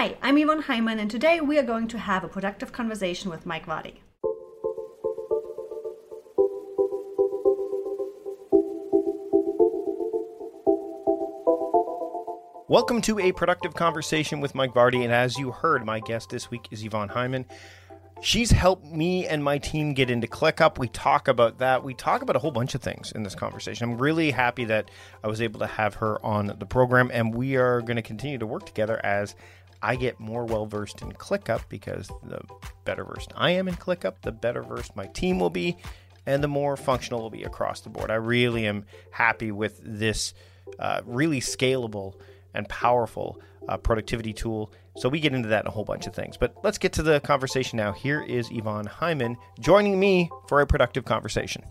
Hi, I'm Yvonne Heimann, and today we are going to have a productive conversation with Mike Vardy. Welcome to a productive conversation with Mike Vardy, and as you heard, my guest this week is Yvonne Heimann. She's helped me and my team get into ClickUp. We talk about that. We talk about a whole bunch of things in this conversation. I'm really happy that I was able to have her on the program, and we are going to continue to work together as I get more well versed in ClickUp because the better versed I am in ClickUp, the better versed my team will be, and the more functional will be across the board. I really am happy with this uh, really scalable and powerful uh, productivity tool. So we get into that and a whole bunch of things. But let's get to the conversation now. Here is Yvonne Heimann joining me for a productive conversation.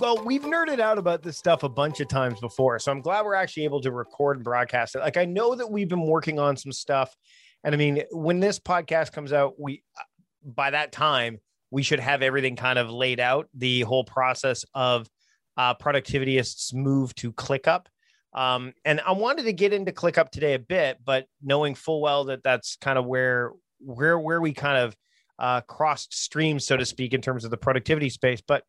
Well, we've nerded out about this stuff a bunch of times before, so I'm glad we're actually able to record and broadcast it. Like I know that we've been working on some stuff, and I mean, when this podcast comes out, we by that time we should have everything kind of laid out. The whole process of uh, productivityists move to ClickUp. Um, and I wanted to get into ClickUp today a bit, but knowing full well that that's kind of where where where we kind of uh, crossed streams, so to speak, in terms of the productivity space. But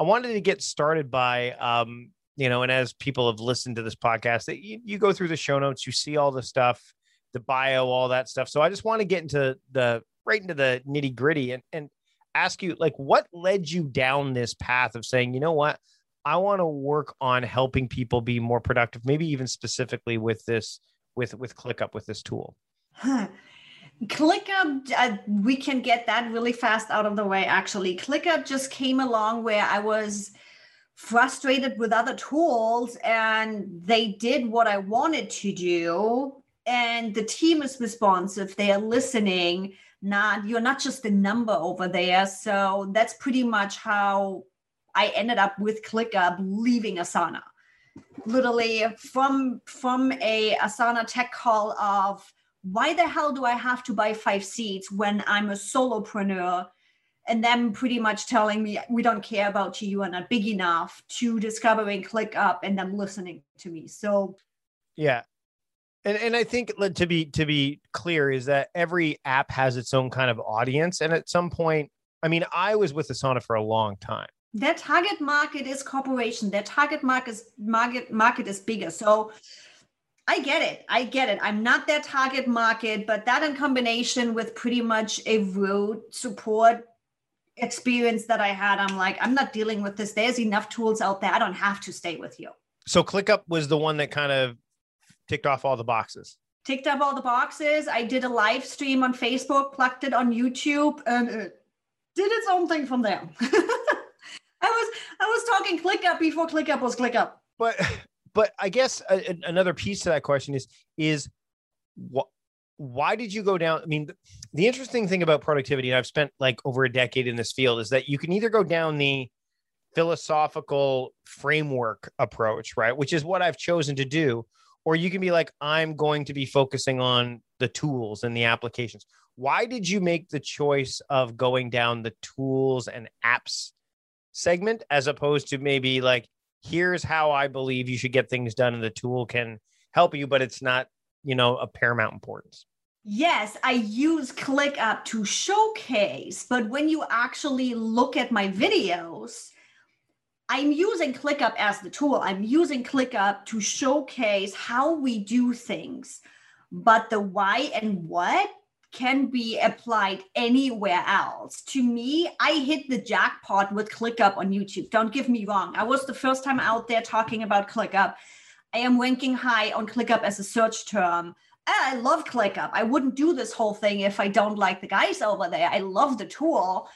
I wanted to get started by, um, you know, and as people have listened to this podcast, that you, you go through the show notes, you see all the stuff, the bio, all that stuff. So I just want to get into the right into the nitty gritty and, and ask you, like, what led you down this path of saying, you know what, I want to work on helping people be more productive, maybe even specifically with this, with with ClickUp, with this tool. Huh. ClickUp, uh, we can get that really fast out of the way. Actually, ClickUp just came along where I was frustrated with other tools and they did what I wanted to do. And the team is responsive, they are listening. Not you're not just a number over there. So that's pretty much how I ended up with ClickUp leaving Asana. Literally from from a Asana tech call of why the hell do I have to buy five seats when I'm a solopreneur? And them pretty much telling me, we don't care about you, you are not big enough to discovering ClickUp and them listening to me. So, yeah. And, and I think to be to be clear is that every app has its own kind of audience, and at some point, I mean, I was with Asana for a long time. Their target market is corporation. Their target market is market market is bigger. So I get it. I get it. I'm not that target market, but that in combination with pretty much a root support experience that I had, I'm like, I'm not dealing with this. There's enough tools out there. I don't have to stay with you. So ClickUp was the one that kind of ticked off all the boxes. Ticked up all the boxes. I did a live stream on Facebook, plugged it on YouTube, and it did its own thing from there. I was I was talking ClickUp before ClickUp was ClickUp. But but I guess uh, a, a, another piece to that question is is what why did you go down? I mean, the interesting thing about productivity, and I've spent like over a decade in this field, is that you can either go down the philosophical framework approach, right? Which is what I've chosen to do. Or you can be like, I'm going to be focusing on the tools and the applications. Why did you make the choice of going down the tools and apps segment as opposed to maybe like, here's how I believe you should get things done, and the tool can help you, but it's not, you know, a paramount importance. Yes, I use ClickUp to showcase, but when you actually look at my videos, I'm using ClickUp as the tool. I'm using ClickUp to showcase how we do things. But the why and what can be applied anywhere else. To me, I hit the jackpot with ClickUp on YouTube. Don't get me wrong. I was the first time out there talking about ClickUp. I am ranking high on ClickUp as a search term. I love ClickUp. I wouldn't do this whole thing if I don't like the guys over there. I love the tool.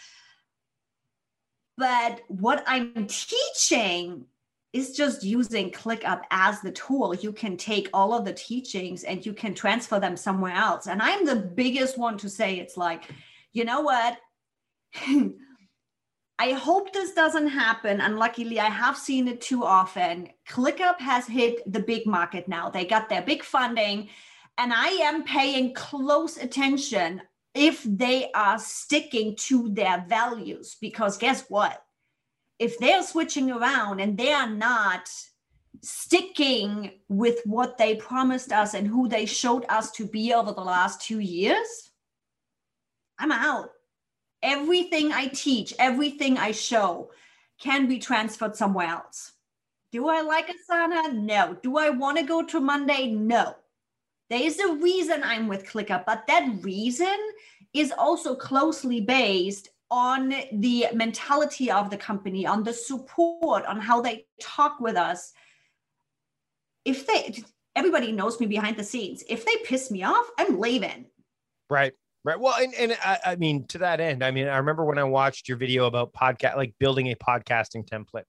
But what I'm teaching is just using ClickUp as the tool. You can take all of the teachings and you can transfer them somewhere else. And I'm the biggest one to say it's like, you know what? I hope this doesn't happen. And luckily, I have seen it too often. ClickUp has hit the big market now. They got their big funding. And I am paying close attention if they are sticking to their values. Because guess what? If they're switching around and they are not sticking with what they promised us and who they showed us to be over the last two years, I'm out. Everything I teach, everything I show can be transferred somewhere else. Do I like Asana? No. Do I want to go to Monday? No. There is a reason I'm with ClickUp, but that reason is also closely based on the mentality of the company, on the support, on how they talk with us. If they, everybody knows me behind the scenes. If they piss me off, I'm leaving. Right. Right. Well, and, and I, I mean, to that end, I mean, I remember when I watched your video about podcast, like building a podcasting template,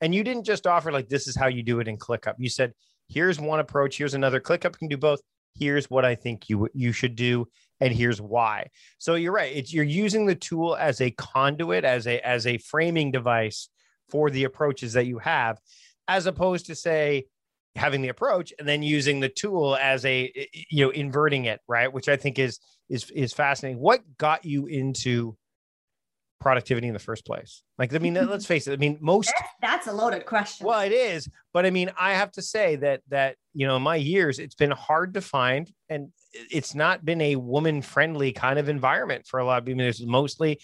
and you didn't just offer like, this is how you do it in ClickUp. You said, here's one approach, here's another. ClickUp can do both. Here's what I think you you should do, and here's why. So you're right. It's you're using the tool as a conduit, as a as a framing device for the approaches that you have, as opposed to say having the approach and then using the tool as a you know inverting it right which i think is is is fascinating what got you into productivity in the first place like i mean let's face it i mean most that's a loaded question well it is but i mean i have to say that that you know in my years it's been hard to find and it's not been a woman friendly kind of environment for a lot of people there's mostly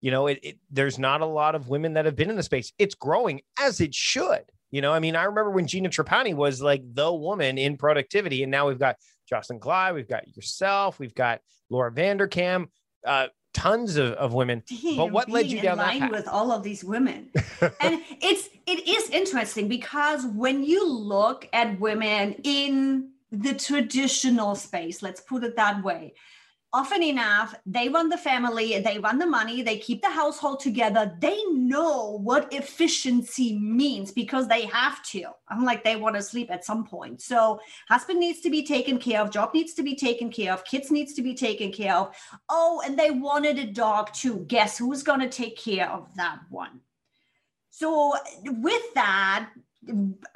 you know it, it there's not a lot of women that have been in the space it's growing as it should you know, I mean, I remember when Gina Trapani was like the woman in productivity, and now we've got Jocelyn Glei, we've got yourself, we've got Laura Vanderkam, uh, tons of, of women. Damn, but what led you down that path? with all of these women? and it's it is interesting because when you look at women in the traditional space, let's put it that way, often enough, they run the family, they run the money, they keep the household together. They know what efficiency means because they have to. I'm like, they want to sleep at some point. So, husband needs to be taken care of, job needs to be taken care of, kids needs to be taken care of. Oh, and they wanted a dog too. Guess who's going to take care of that one? So, with that,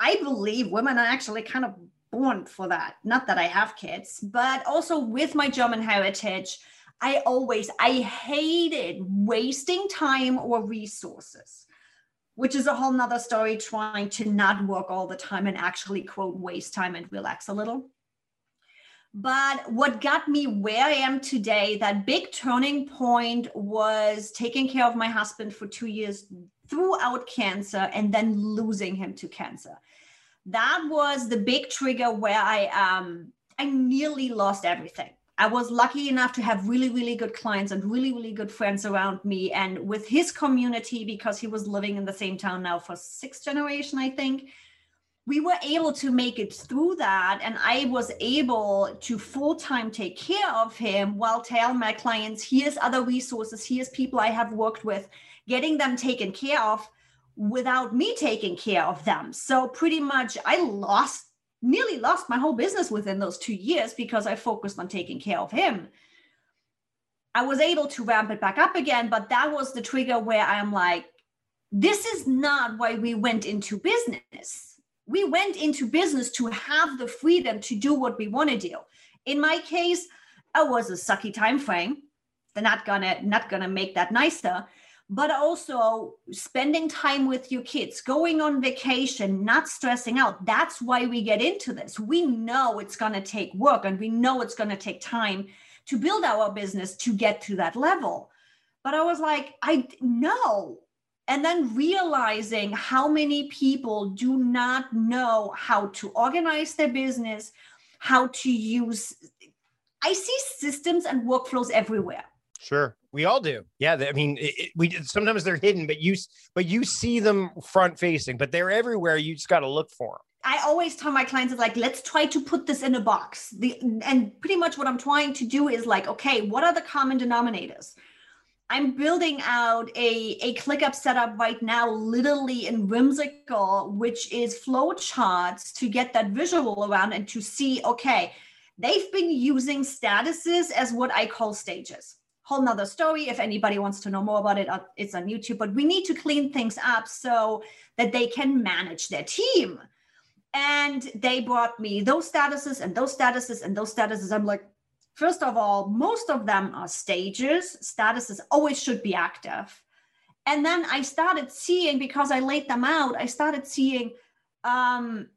I believe women are actually kind of born for that. Not that I have kids, but also with my German heritage, I always I hated wasting time or resources, which is a whole nother story trying to not work all the time and actually quote waste time and relax a little. But what got me where I am today, that big turning point was taking care of my husband for two years throughout cancer and then losing him to cancer that was the big trigger where I um I nearly lost everything. I was lucky enough to have really, really good clients and really, really good friends around me. And with his community, because he was living in the same town now for six generation, I think, we were able to make it through that. And I was able to full time take care of him while tell my clients, here's other resources, here's people I have worked with, getting them taken care of without me taking care of them. So pretty much I lost nearly lost my whole business within those 2 years because I focused on taking care of him. I was able to ramp it back up again, but that was the trigger where I'm like this is not why we went into business. We went into business to have the freedom to do what we want to do. In my case, I was a sucky time frame. They're not gonna not gonna make that nicer but also spending time with your kids, going on vacation, not stressing out. That's why we get into this. We know it's going to take work and we know it's going to take time to build our business to get to that level. But I was like, I know. And then realizing how many people do not know how to organize their business, how to use. I see systems and workflows everywhere Sure, we all do. Yeah, I mean, it, it, we sometimes they're hidden, but you but you see them front facing, but they're everywhere. You just got to look for them. I always tell my clients, like, let's try to put this in a box. The, and pretty much what I'm trying to do is like, okay, what are the common denominators? I'm building out a, a ClickUp setup right now, literally in Whimsical, which is flow charts to get that visual around and to see, okay, they've been using statuses as what I call stages whole nother story. If anybody wants to know more about it, uh, it's on YouTube. But we need to clean things up so that they can manage their team. And they brought me those statuses and those statuses and those statuses. I'm like, first of all, most of them are stages. Statuses always should be active. And then I started seeing, because I laid them out, I started seeing um,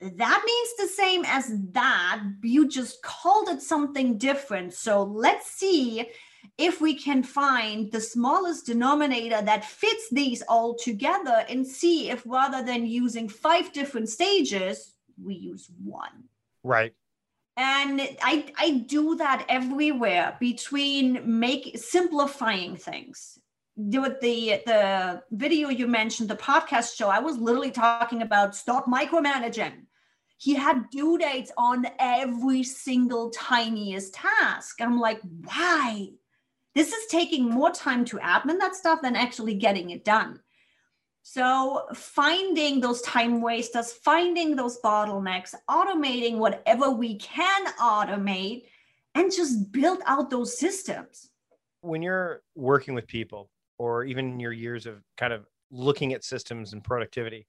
that means the same as that. You just called it something different. So let's see if we can find the smallest denominator that fits these all together and see if rather than using five different stages, we use one. Right. And I, I do that everywhere between make simplifying things. With the the video you mentioned, the podcast show, I was literally talking about stop micromanaging he had due dates on every single tiniest task. I'm like, why? This is taking more time to admin that stuff than actually getting it done. So, finding those time wasters, finding those bottlenecks, automating whatever we can automate, and just build out those systems. When you're working with people, or even your years of kind of looking at systems and productivity,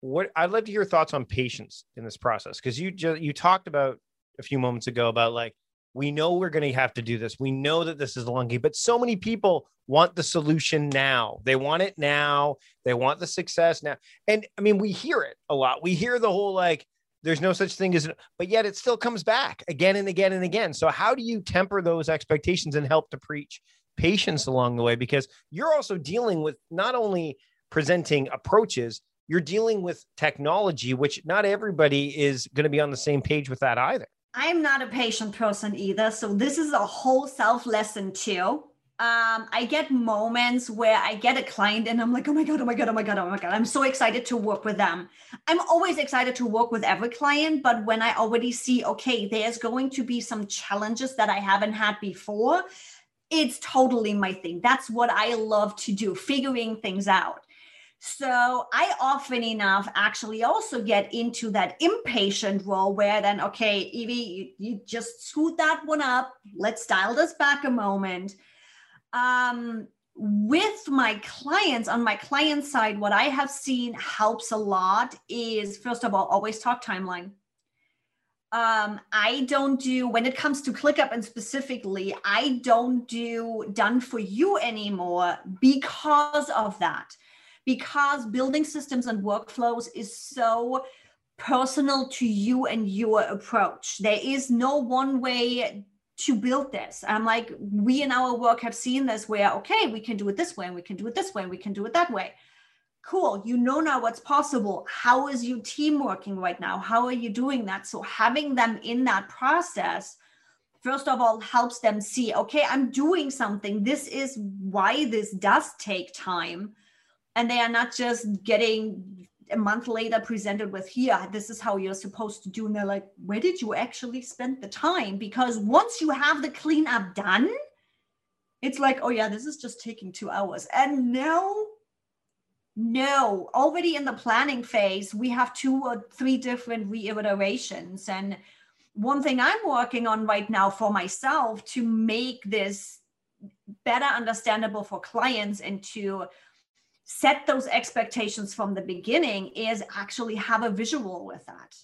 what I'd love to hear thoughts on patience in this process because you just you talked about a few moments ago about like we know we're going to have to do this. We know that this is lungy, but so many people want the solution now. They want it now. They want the success now. And I mean, we hear it a lot. We hear the whole like, there's no such thing as, but yet it still comes back again and again and again. So, how do you temper those expectations and help to preach patience along the way? Because you're also dealing with not only presenting approaches, you're dealing with technology, which not everybody is going to be on the same page with that either. I'm not a patient person either. So this is a whole self lesson too. Um, I get moments where I get a client and I'm like, oh my God, oh my God, oh my God, oh my God. I'm so excited to work with them. I'm always excited to work with every client, but when I already see, okay, there's going to be some challenges that I haven't had before, it's totally my thing. That's what I love to do, figuring things out. So I often enough actually also get into that impatient role where then, okay, Yvi, you, you just scoot that one up. Let's dial this back a moment. Um, with my clients, on my client side, what I have seen helps a lot is first of all, always talk timeline. Um, I don't do when it comes to ClickUp and specifically, I don't do done for you anymore because of that because building systems and workflows is so personal to you and your approach. There is no one way to build this. I'm like, we in our work have seen this where, okay, we can do it this way and we can do it this way and we can do it that way. Cool. You know now what's possible. How is your team working right now? How are you doing that? So having them in that process, first of all, helps them see, okay, I'm doing something. This is why this does take time and they are not just getting a month later presented with here this is how you're supposed to do and they're like where did you actually spend the time? Because once you have the cleanup done it's like oh yeah this is just taking two hours. And no no already in the planning phase we have two or three different reiterations. And one thing i'm working on right now for myself to make this better understandable for clients and to set those expectations from the beginning is actually have a visual with that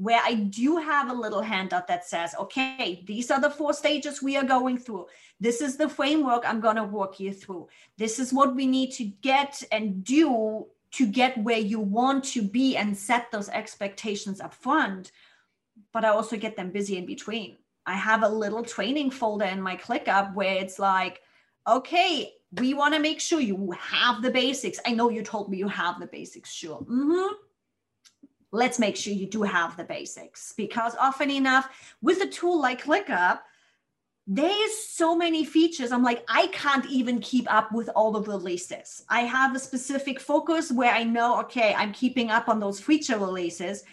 where I do have a little handout that says, okay, these are the four stages we are going through. This is the framework I'm going to walk you through. This is what we need to get and do to get where you want to be and set those expectations up front. But I also get them busy in between. I have a little training folder in my ClickUp where it's like, okay, we want to make sure you have the basics. I know you told me you have the basics, sure. Mm-hmm. Let's make sure you do have the basics because often enough, with a tool like ClickUp, there's so many features. I'm like, I can't even keep up with all the releases. I have a specific focus where I know, okay, I'm keeping up on those feature releases.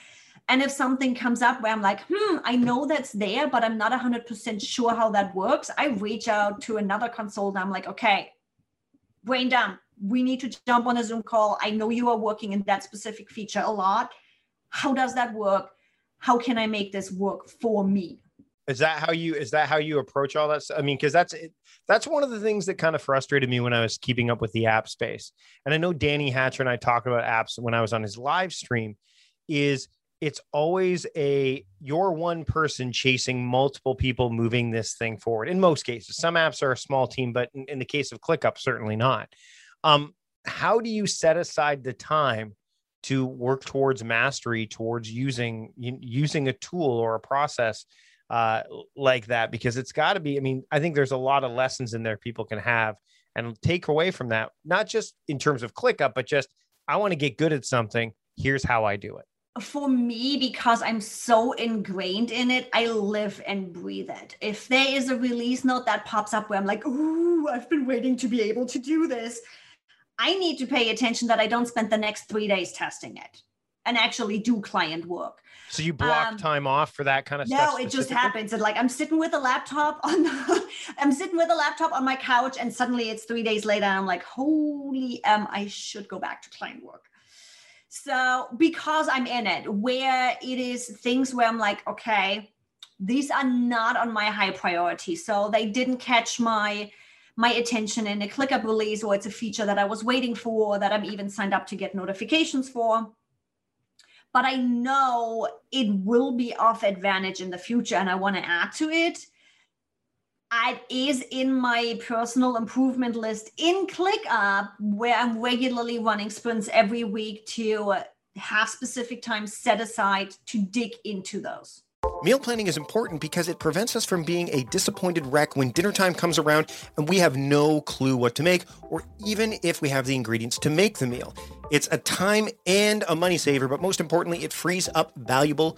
And if something comes up where I'm like, hmm, I know that's there, but I'm not 100% sure how that works, I reach out to another consultant. I'm like, okay, brain down. We need to jump on a Zoom call. I know you are working in that specific feature a lot. How does that work? How can I make this work for me? Is that how you is that how you approach all that? I mean, because that's that's one of the things that kind of frustrated me when I was keeping up with the app space. And I know Danny Hatcher and I talked about apps when I was on his live stream. Is it's always a you're one person chasing multiple people moving this thing forward. In most cases some apps are a small team but in, in the case of ClickUp certainly not. Um, how do you set aside the time to work towards mastery towards using using a tool or a process uh, like that? Because it's got to be i mean i think there's a lot of lessons in there people can have and take away from that not just in terms of ClickUp but just i want to get good at something. Here's how i do it for me, because I'm so ingrained in it, I live and breathe it. If there is a release note that pops up where I'm like, "Ooh, I've been waiting to be able to do this," I need to pay attention that I don't spend the next three days testing it and actually do client work. So you block um, time off for that kind of no, stuff? No, it just happens. And like I'm sitting with a laptop on the, I'm sitting with a laptop on my couch and suddenly it's three days later and I'm like, holy um, I should go back to client work. So because I'm in it, where it is things where I'm like, okay, these are not on my high priority. So they didn't catch my my attention in a ClickUp release, or it's a feature that I was waiting for, that I'm even signed up to get notifications for. But I know it will be of advantage in the future, and I want to add to it it is in my personal improvement list in ClickUp, where I'm regularly running sprints every week to have specific times set aside to dig into those. Meal planning is important because it prevents us from being a disappointed wreck when dinner time comes around and we have no clue what to make, or even if we have the ingredients to make the meal. It's a time and a money saver, but most importantly, it frees up valuable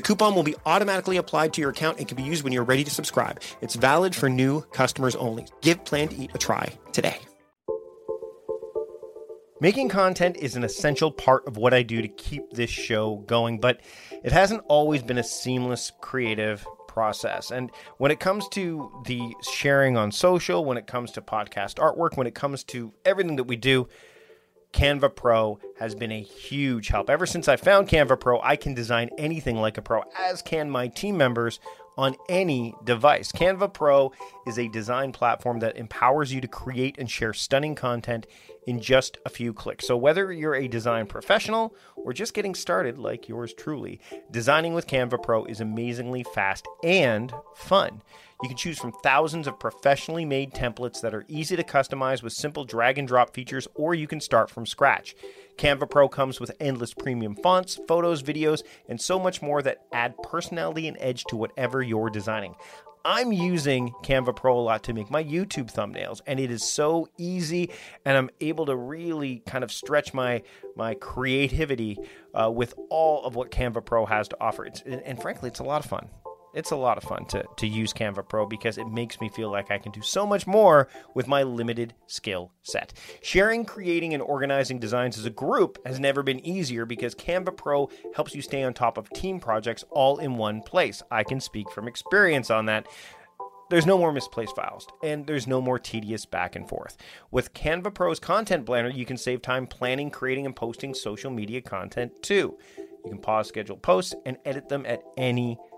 The coupon will be automatically applied to your account and can be used when you're ready to subscribe. It's valid for new customers only. Give Plan to Eat a try today. Making content is an essential part of what I do to keep this show going, but it hasn't always been a seamless creative process. And when it comes to the sharing on social, when it comes to podcast artwork, when it comes to everything that we do, Canva Pro has been a huge help. Ever since I found Canva Pro, I can design anything like a pro, as can my team members on any device. Canva Pro is a design platform that empowers you to create and share stunning content in just a few clicks. So, whether you're a design professional or just getting started like yours truly, designing with Canva Pro is amazingly fast and fun. You can choose from thousands of professionally made templates that are easy to customize with simple drag and drop features, or you can start from scratch. Canva Pro comes with endless premium fonts, photos, videos, and so much more that add personality and edge to whatever you're designing. I'm using Canva Pro a lot to make my YouTube thumbnails, and it is so easy, and I'm able to really kind of stretch my my creativity uh, with all of what Canva Pro has to offer. It's, and frankly, it's a lot of fun it's a lot of fun to, to use Canva Pro because it makes me feel like I can do so much more with my limited skill set. Sharing, creating, and organizing designs as a group has never been easier because Canva Pro helps you stay on top of team projects all in one place. I can speak from experience on that. There's no more misplaced files, and there's no more tedious back and forth. With Canva Pro's Content Planner, you can save time planning, creating, and posting social media content too. You can pause scheduled posts and edit them at any time.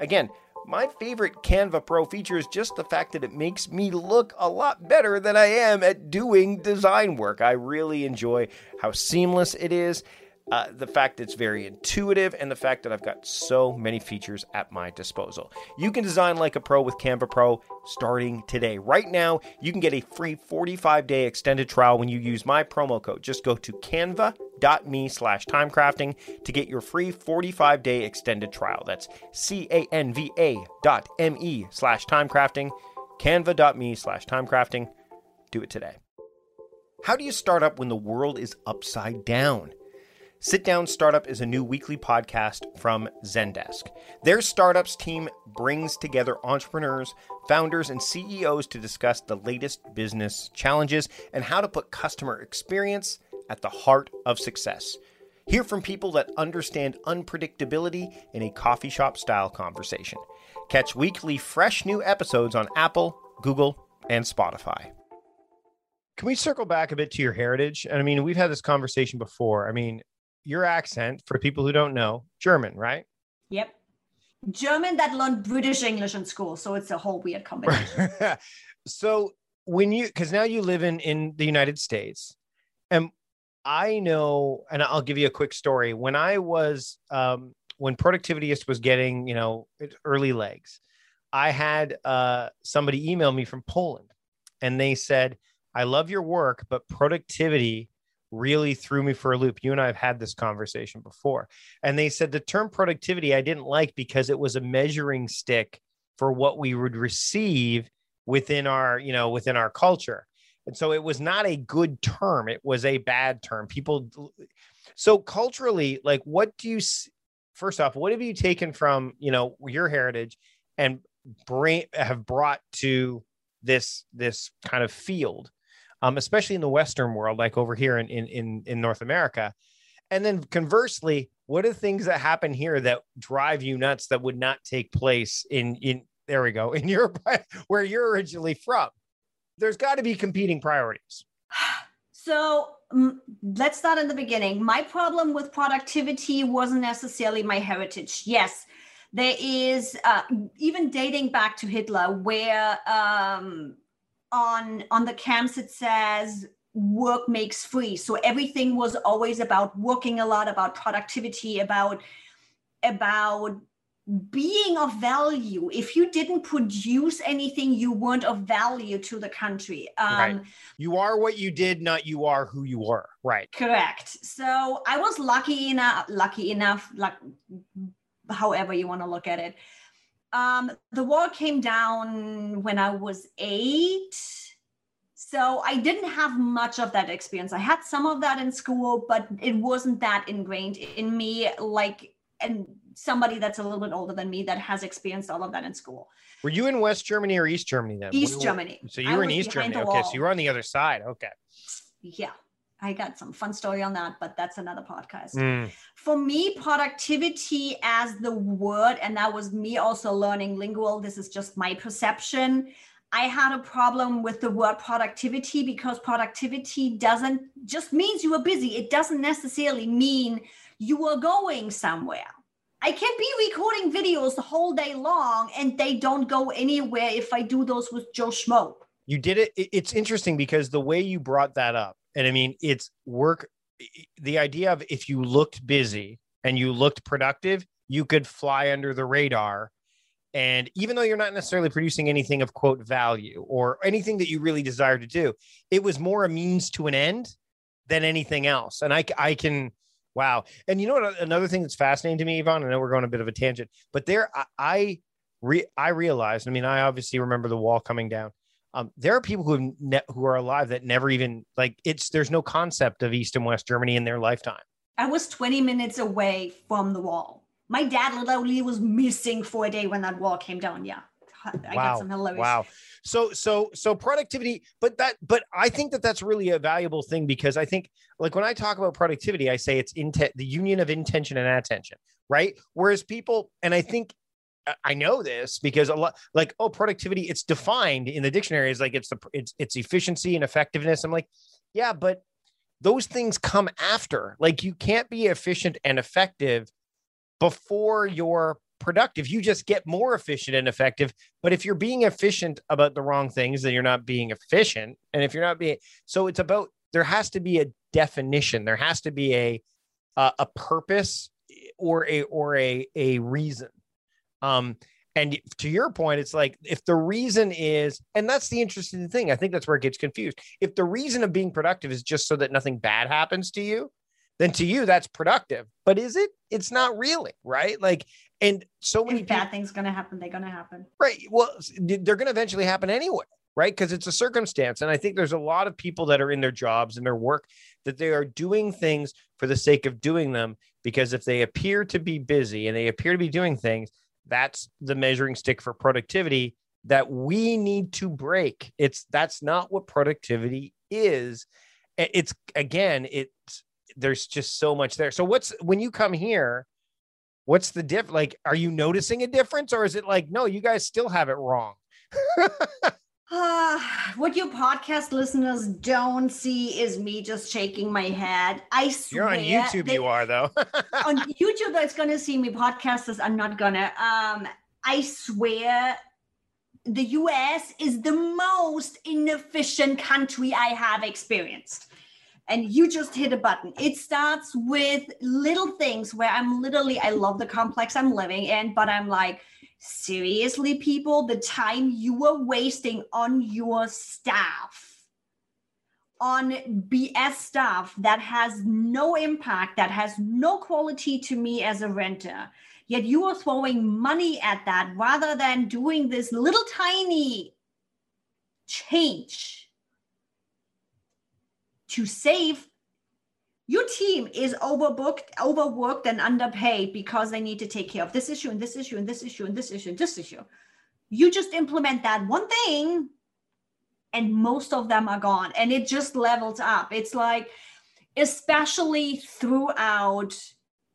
Again, my favorite Canva Pro feature is just the fact that it makes me look a lot better than I am at doing design work. I really enjoy how seamless it is uh, the fact that it's very intuitive, and the fact that I've got so many features at my disposal. You can design like a pro with Canva Pro starting today. Right now, you can get a free 45 day extended trial when you use my promo code. Just go to canva.me slash timecrafting to get your free 45 day extended trial. That's C A N V A dot M E slash timecrafting, canva.me slash timecrafting. Do it today. How do you start up when the world is upside down? Sit Down Startup is a new weekly podcast from Zendesk. Their startups team brings together entrepreneurs, founders, and CEOs to discuss the latest business challenges and how to put customer experience at the heart of success. Hear from people that understand unpredictability in a coffee shop style conversation. Catch weekly fresh new episodes on Apple, Google, and Spotify. Can we circle back a bit to your heritage? And I mean, we've had this conversation before. I mean, your accent, for people who don't know, German, right? Yep. German that learned British English in school. So it's a whole weird combination. so when you, because now you live in, in the United States, and I know, and I'll give you a quick story. When I was, um, when Productivityist was getting, you know, early legs, I had uh, somebody email me from Poland and they said, I love your work, but productivity really threw me for a loop. You and I have had this conversation before. And they said the term productivity I didn't like because it was a measuring stick for what we would receive within our, you know, within our culture. And so it was not a good term. It was a bad term. People so culturally, like what do you first off, what have you taken from, you know, your heritage and bring have brought to this this kind of field? Um, especially in the Western world, like over here in, in, in, North America. And then conversely, what are things that happen here that drive you nuts that would not take place in, in there we go, in Europe, where you're originally from? There's got to be competing priorities. So um, let's start in the beginning. My problem with productivity wasn't necessarily my heritage. Yes, there is uh, even dating back to Hitler, where um, on on the camps it says work makes free. So everything was always about working a lot about productivity about about being of value. If you didn't produce anything you weren't of value to the country. Um, right. you are what you did not you are who you were. Right. Correct. So i was lucky enough lucky enough like however you want to look at it um, the wall came down when I was eight. So I didn't have much of that experience. I had some of that in school, but it wasn't that ingrained in me like and somebody that's a little bit older than me that has experienced all of that in school. Were you in West Germany or East Germany then? East Germany. So you were in East Germany. Okay, so you were on the other side. Okay. Yeah. I got some fun story on that, but that's another podcast. Mm. For me, productivity as the word, and that was me also learning lingual. This is just my perception. I had a problem with the word productivity because productivity doesn't just means you are busy. It doesn't necessarily mean you are going somewhere. I can be recording videos the whole day long and they don't go anywhere if I do those with Joe Schmo. You did it. It's interesting because the way you brought that up, and I mean, it's work. The idea of if you looked busy and you looked productive, you could fly under the radar. And even though you're not necessarily producing anything of quote value or anything that you really desire to do, it was more a means to an end than anything else. And I, I can, wow. And you know what? Another thing that's fascinating to me, Yvonne, I know we're going a bit of a tangent, but there, I, I, re, I realized, I mean, I obviously remember the wall coming down. Um, there are people who ne- who are alive that never even like it's. There's no concept of East and West Germany in their lifetime. I was 20 minutes away from the wall. My dad literally was missing for a day when that wall came down. Yeah, I wow. got some hilarious. Wow. So so so productivity, but that but I think that that's really a valuable thing because I think like when I talk about productivity, I say it's intent the union of intention and attention, right? Whereas people, and I think Uh, I know this because a lot like oh productivity it's defined in the dictionary as like it's the it's it's efficiency and effectiveness. I'm like, yeah, but those things come after. Like you can't be efficient and effective before you're productive. You just get more efficient and effective. But if you're being efficient about the wrong things, then you're not being efficient. And if you're not being so it's about there has to be a definition. There has to be a a, a purpose or a or a a reason um, and to your point, it's like if the reason is, and that's the interesting thing. I think that's where it gets confused. If the reason of being productive is just so that nothing bad happens to you, then to you that's productive. But is it? It's not really, right? Like, and so many if bad people, things going to happen. They're going to happen, right? Well, they're going to eventually happen anyway, right? Because it's a circumstance. And I think there's a lot of people that are in their jobs and their work that they are doing things for the sake of doing them. Because if they appear to be busy and they appear to be doing things, that's the measuring stick for productivity that we need to break. It's that's not what productivity is. It's again, it's there's just so much there. So what's when you come here, what's the diff? Like, are you noticing a difference, or is it like, no, you guys still have it wrong? Uh, what you podcast listeners don't see is me just shaking my head. I swear. You're on YouTube, they- you are though. on YouTube that's gonna see me. Podcasters, I'm not gonna. Um, I swear, the U.S. is the most inefficient country I have experienced. And you just hit a button. It starts with little things where I'm literally, I love the complex I'm living in, but I'm like, seriously, people, the time you are wasting on your staff, on BS stuff that has no impact, that has no quality to me as a renter. Yet you are throwing money at that rather than doing this little tiny change to save your team is overbooked, overworked, and underpaid because they need to take care of this issue and this issue and this issue and this issue and this issue. You just implement that one thing, and most of them are gone, and it just levels up. It's like, especially throughout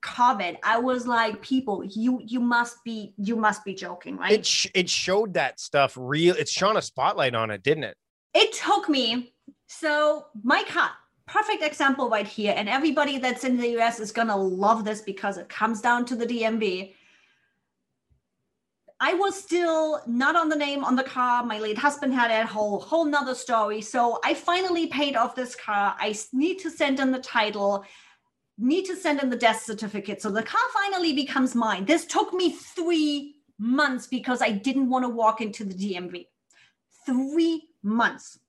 COVID, I was like, people, you you must be you must be joking, right? it sh- it showed that stuff real. It shone a spotlight on it, didn't it? it took me so my car perfect example right here and everybody that's in the us is going to love this because it comes down to the dmv i was still not on the name on the car. My late husband had a whole whole nother story. So i finally paid off this car. I need to send in the title need to send in the death certificate. So the car finally becomes mine. This took me three months because i didn't want to walk into the dmv three months.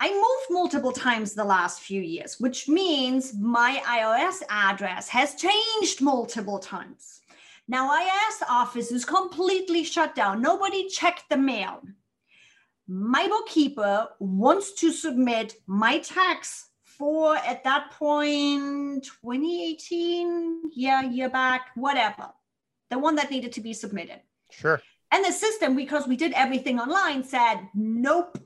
I moved multiple times the last few years, which means my IRS address has changed multiple times. Now, IRS office is completely shut down. Nobody checked the mail. My bookkeeper wants to submit my tax for at that point 2018, yeah, year back, whatever, the one that needed to be submitted. Sure. And the system, because we did everything online, said nope.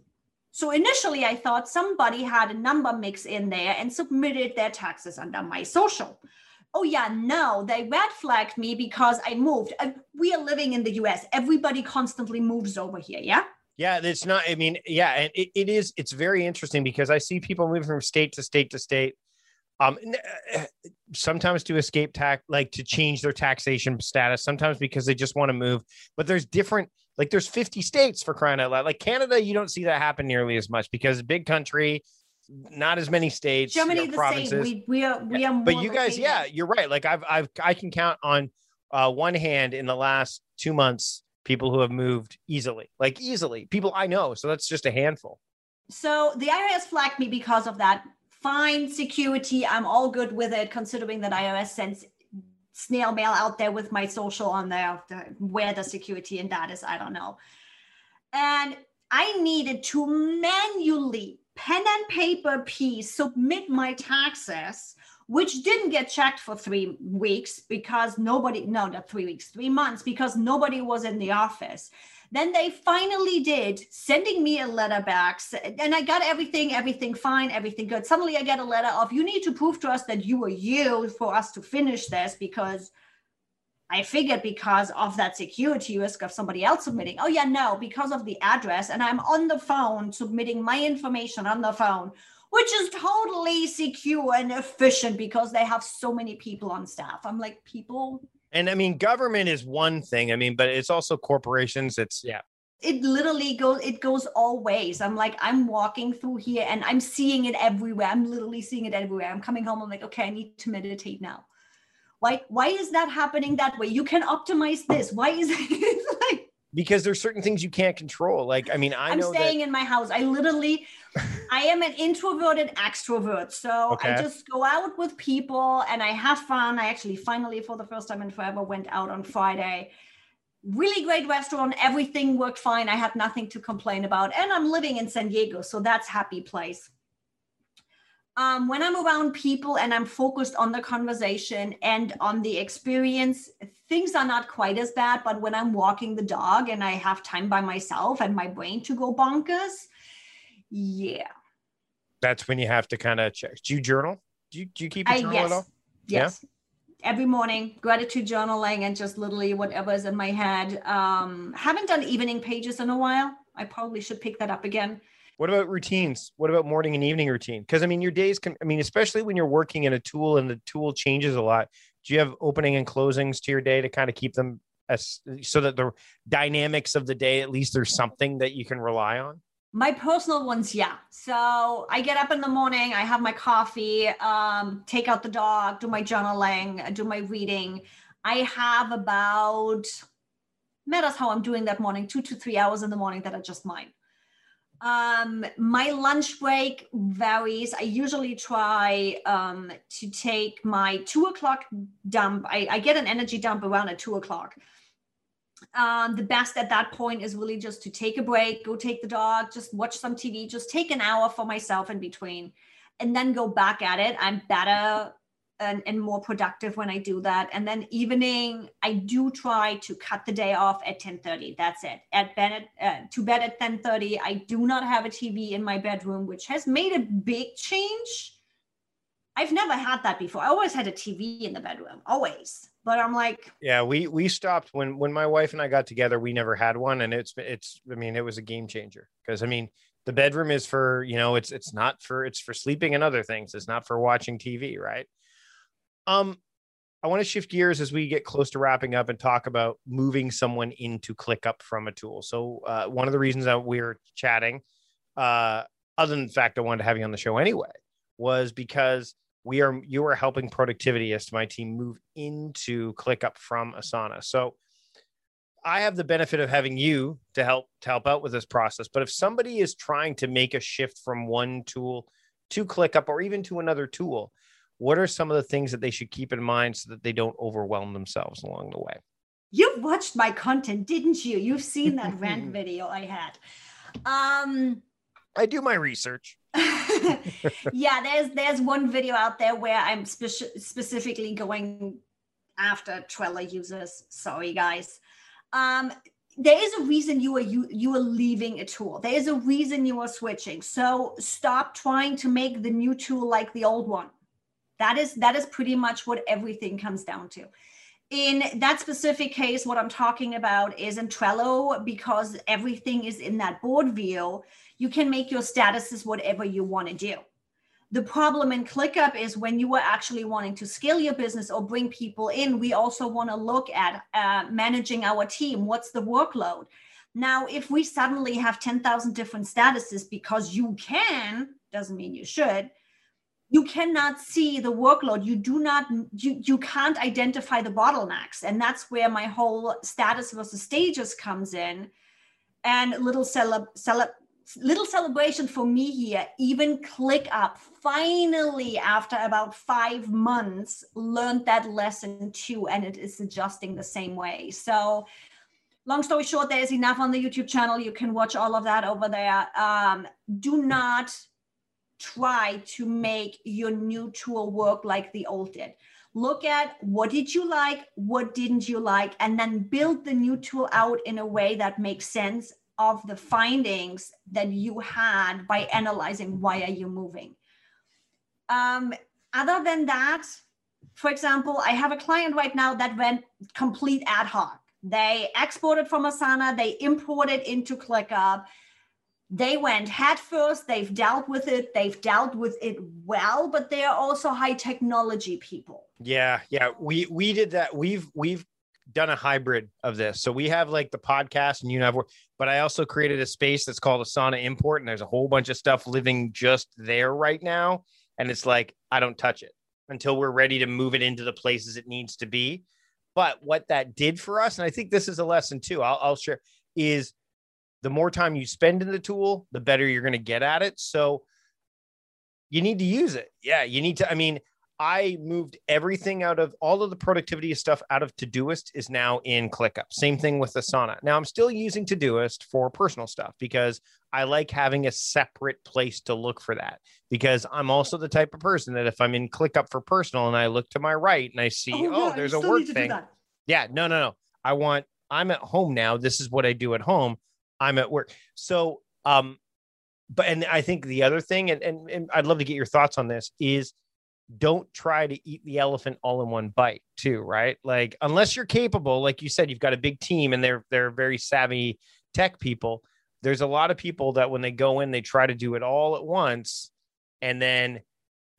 So initially, I thought somebody had a number mix in there and submitted their taxes under my social. Oh, yeah, no, they red flagged me because I moved. Uh, We are living in the US. Everybody constantly moves over here. Yeah. Yeah, it's not. I mean, yeah, it, it is. It's very interesting because I see people moving from state to state to state. Um, uh, sometimes to escape tax, like to change their taxation status. Sometimes because they just want to move. But there's different. Like there's 50 states for crying out loud. Like Canada, you don't see that happen nearly as much because big country, not as many states, you know, Germany, the provinces. same. We, we are, we are but you guys, yeah, you're right. Like I've, I've, I can count on uh, one hand in the last two months people who have moved easily, like easily, people I know. So that's just a handful. So the IRS flagged me because of that. Fine security. I'm all good with it, considering that IRS sends snail mail out there with my social on there. The- Where the security in that is, I don't know. And I needed to manually, pen and paper piece, submit my taxes, which didn't get checked for three weeks because nobody, no, not three weeks, three months because nobody was in the office. Then they finally did, sending me a letter back. And I got everything, everything fine, everything good. Suddenly I get a letter of, you need to prove to us that you are you for us to finish this because I figured because of that security risk of somebody else submitting. Oh, yeah, no, because of the address. And I'm on the phone submitting my information on the phone, which is totally secure and efficient because they have so many people on staff. I'm like, people, And I mean, government is one thing. I mean, but it's also corporations. It's yeah. it literally goes it goes all ways i'm like i'm walking through here and i'm seeing it everywhere i'm literally seeing it everywhere i'm coming home i'm like okay i need to meditate now why why is that happening that way you can optimize this why is it like Because there's certain things you can't control. Like, I mean, I i'm know staying that. in my house. I literally i am an introverted extrovert. So Okay. i just go out with people and i have fun. I actually finally for the first time in forever went out on friday. Really great restaurant. Everything worked fine. I had nothing to complain about. And i'm living in san diego so that's happy place um, when i'm around people and i'm focused on the conversation and on the experience things are not quite as bad but when i'm walking the dog and i have time by myself and my brain to go bonkers yeah That's when you have to kind of check. Do you journal? Do you, do you keep a I, journal at all? yes Yeah? every morning gratitude journaling and just literally whatever is in my head um haven't done evening pages in a while i probably should pick that up again what about routines? What about morning and evening routine? Because i mean your days can i mean especially when you're working in a tool and the tool changes a lot do you have opening and closings to your day to kind of keep them as so that the dynamics of the day at least there's something that you can rely on? My personal ones yeah. So i get up in the morning i have my coffee um, take out the dog do my journaling do my reading. I have about matters how i'm doing that morning two to three hours in the morning that are just mine um, my lunch break varies. I usually try um, to take my two o'clock dump. I, I, get an energy dump around at two o'clock. Um, the best at that point is really just to take a break, go take the dog, just watch some TV, just take an hour for myself in between, and then go back at it. I'm better and, and more productive when I do that. And then evening, I do try to cut the day off at 10:30. That's it. At uh, to bed at 10:30. I do not have a TV in my bedroom, which has made a big change. I've never had that before. I always had a TV in the bedroom, always. But I'm like, yeah, we we stopped when when my wife and I got together. We never had one, and it's it's. I mean, it was a game changer because I mean, the bedroom is for you know, it's it's not for it's for sleeping and other things. It's not for watching TV, right? Um, I want to shift gears as we get close to wrapping up and talk about moving someone into ClickUp from a tool. So, uh, one of the reasons that we are chatting, uh, other than the fact I wanted to have you on the show anyway, was because we are you are helping Productivityist my team move into ClickUp from Asana. So, I have the benefit of having you to help to help out with this process. But if somebody is trying to make a shift from one tool to ClickUp or even to another tool, what are some of the things that they should keep in mind so that they don't overwhelm themselves along the way? You've watched my content, didn't you? You've seen that rant video I had. Um, I do my research. yeah, there's there's one video out there where I'm spe- specifically going after Trello users. Sorry, guys. Um, there is a reason you are you you are leaving a tool. There is a reason you are switching. So stop trying to make the new tool like the old one. That is that is pretty much what everything comes down to. In that specific case, what I'm talking about is in Trello, because everything is in that board view, you can make your statuses whatever you want to do. The problem in ClickUp is when you are actually wanting to scale your business or bring people in, we also want to look at uh, managing our team. What's the workload? Now, if we suddenly have 10,000 different statuses because you can, doesn't mean you should, you cannot see the workload. You do not you, you can't identify the bottlenecks. And that's where my whole status versus stages comes in. And little celeb, celeb little celebration for me here even ClickUp finally after about five months learned that lesson too and it is adjusting the same way. So long story short there's enough on the youtube channel. You can watch all of that over there. Um, do not try to make your new tool work like the old did. Look at what did you like, what didn't you like, and then build the new tool out in a way that makes sense of the findings that you had by analyzing why are you moving. Um, other than that, for example, I have a client right now that went complete ad hoc. They exported from Asana, they imported into ClickUp, they went head first they've dealt with it they've dealt with it well but they are also high technology people. Yeah yeah. We we did that. We've we've done a hybrid of this. So we have like the podcast and you have but i also created a space that's called asana import and there's a whole bunch of stuff living just there right now. And it's like i don't touch it until we're ready to move it into the places it needs to be. But what that did for us and i think this is a lesson too i'll, I'll share is the more time you spend in the tool, the better you're going to get at it. So you need to use it. Yeah, you need to. I mean, I moved everything out of all of the productivity stuff out of Todoist is now in ClickUp. Same thing with Asana. Now I'm still using Todoist for personal stuff because I like having a separate place to look for that. Because I'm also the type of person that if I'm in ClickUp for personal and I look to my right and I see, oh, oh yeah, there's a work thing. Yeah, no, no, no. I want. I'm at home now. This is what I do at home. I'm at work. So, um, but and I think the other thing, and, and and I'd love to get your thoughts on this, is don't try to eat the elephant all in one bite too right like unless you're capable like you said you've got a big team and they're they're very savvy tech people there's a lot of people that when they go in they try to do it all at once and then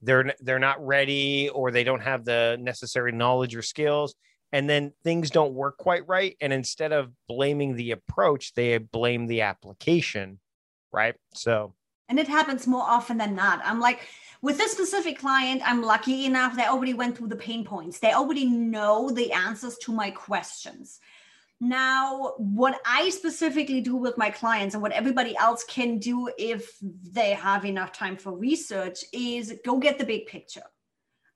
they're they're not ready or they don't have the necessary knowledge or skills and then things don't work quite right and instead of blaming the approach they blame the application right? So and it happens more often than not. I'm like with this specific client i'm lucky enough they already went through the pain points. They already know the answers to my questions. Now, what I specifically do with my clients and what everybody else can do if they have enough time for research is go get the big picture.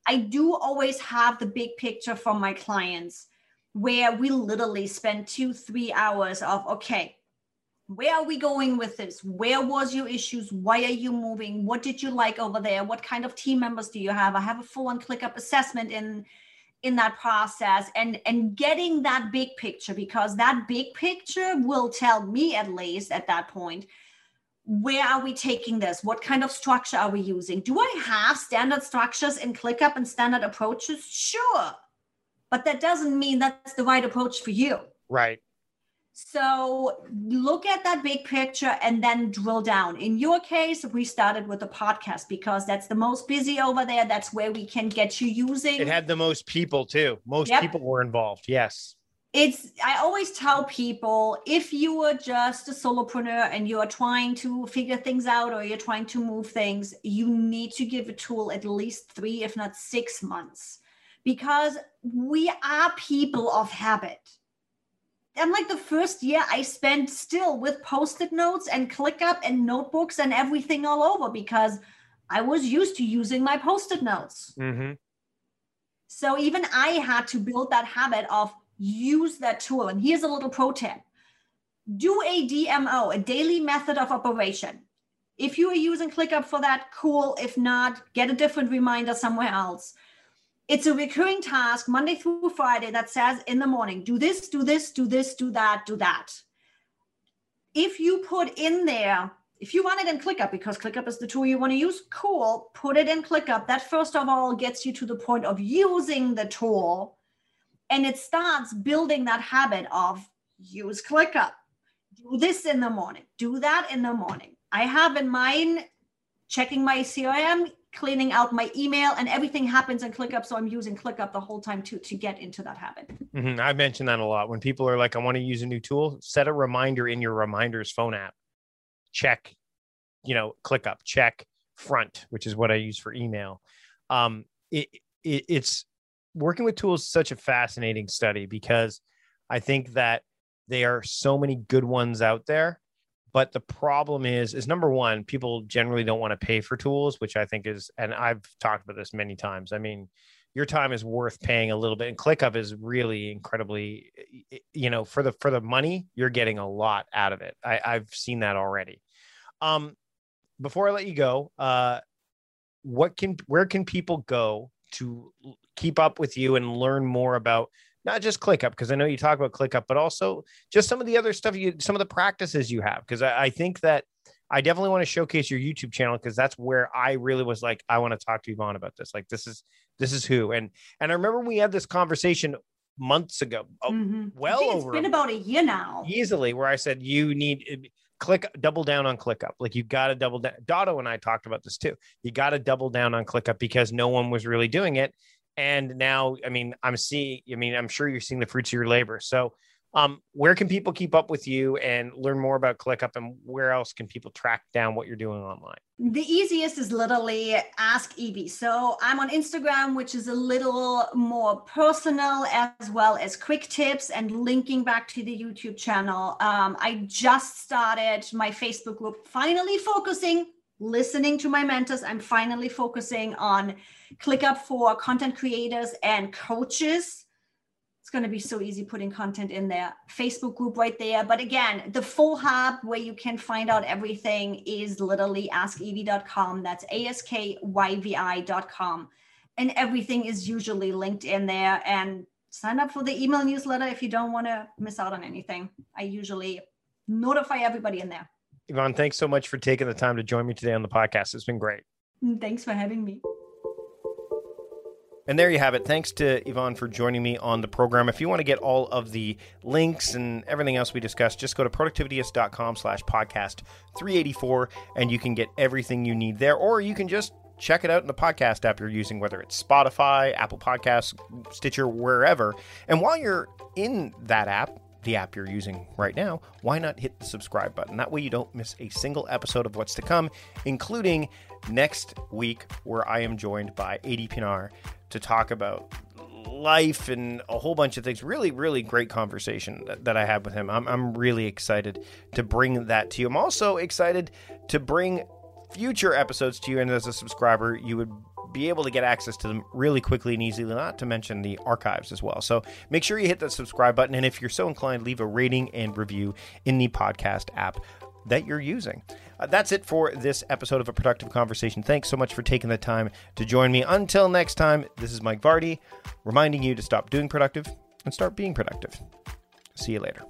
I do always have the big picture from my clients where we literally spend two, three hours of, okay, where are we going with this? Where was your issues? Why are you moving? What did you like over there? What kind of team members do you have? I have a full on ClickUp assessment in in that process and and getting that big picture because that big picture will tell me at least at that point where are we taking this what kind of structure are we using do i have standard structures in clickup and standard approaches sure but that doesn't mean that's the right approach for you right so look at that big picture and then drill down. In your case, we started with the podcast because that's the most busy over there. That's where we can get you using. It had the most people too. Most yep. people were involved. Yes. It's I always tell people if you are just a solopreneur and you are trying to figure things out or you're trying to move things, you need to give a tool at least 3 if not 6 months because we are people of habit I'm like the first year I spent still with post-it notes and ClickUp and notebooks and everything all over because I was used to using my post-it notes. Mm-hmm. So even I had to build that habit of use that tool. And here's a little pro tip: do a DMO, a daily method of operation. If you are using ClickUp for that, cool. If not, get a different reminder somewhere else it's a recurring task Monday through Friday that says in the morning, do this, do this, do this, do that, do that. If you put in there, if you want it in ClickUp, because ClickUp is the tool you want to use, cool, put it in ClickUp. That first of all gets you to the point of using the tool. And it starts building that habit of use ClickUp. Do this in the morning, do that in the morning. I have in mine checking my CRM cleaning out my email and everything happens in ClickUp. So I'm using ClickUp the whole time to, to get into that habit. Mm-hmm. I mentioned that a lot. When people are like, I want to use a new tool, set a reminder in your reminders phone app. Check, you know, ClickUp, check front, which is what I use for email. Um, it, it, it's working with tools is such a fascinating study because I think that there are so many good ones out there but the problem is is number one people generally don't want to pay for tools which i think is and i've talked about this many times. I mean your time is worth paying a little bit and clickup is really incredibly you know for the for the money you're getting a lot out of it. I, i've seen that already. Um before i let you go uh what can where can people go to keep up with you and learn more about not just ClickUp, because I know you talk about ClickUp, but also just some of the other stuff you, some of the practices you have. Because I, I think that I definitely want to showcase your YouTube channel because that's where I really was like, I want to talk to Yvonne about this. Like, this is this is who. And and I remember we had this conversation months ago, oh, mm-hmm. well it's over. been about a year now, easily, where I said you need click double down on ClickUp. Like you got to double down. Dotto and I talked about this too. You got to double down on ClickUp because no one was really doing it and now i mean i'm seeing i mean i'm sure you're seeing the fruits of your labor so um, where can people keep up with you and learn more about ClickUp and where else can people track down what you're doing online? The easiest is literally Ask Yvi. So I'm on Instagram, which is a little more personal as well as quick tips and linking back to the YouTube channel. Um, I just started my Facebook group, finally focusing, listening to my mentors. I'm finally focusing on ClickUp for content creators and coaches. It's going to be so easy putting content in there. Facebook group right there. But again, the full hub where you can find out everything is literally askyvi.com. That's A-S-K-Y-V-I.com. And everything is usually linked in there. And sign up for the email newsletter if you don't want to miss out on anything. I usually notify everybody in there. Yvonne, thanks so much for taking the time to join me today on the podcast. It's been great. Thanks for having me. And there you have it. Thanks to Yvonne for joining me on the program. If you want to get all of the links and everything else we discussed, just go to productivityist.com slash podcast 384 and you can get everything you need there. Or you can just check it out in the podcast app you're using, whether it's Spotify, Apple Podcasts, Stitcher, wherever. And while you're in that app, the app you're using right now, why not hit the subscribe button? That way you don't miss a single episode of what's to come, including next week, where I am joined by Adi Pinar to talk about life and a whole bunch of things. Really, really great conversation that, that I had with him. I'm, I'm really excited to bring that to you. I'm also excited to bring future episodes to you. And as a subscriber, you would be able to get access to them really quickly and easily, not to mention the archives as well. So make sure you hit that subscribe button. And if you're so inclined, leave a rating and review in the podcast app that you're using. Uh, that's it for this episode of A Productive Conversation. Thanks so much for taking the time to join me. Until next time, this is Mike Vardy reminding you to stop doing productive and start being productive. See you later.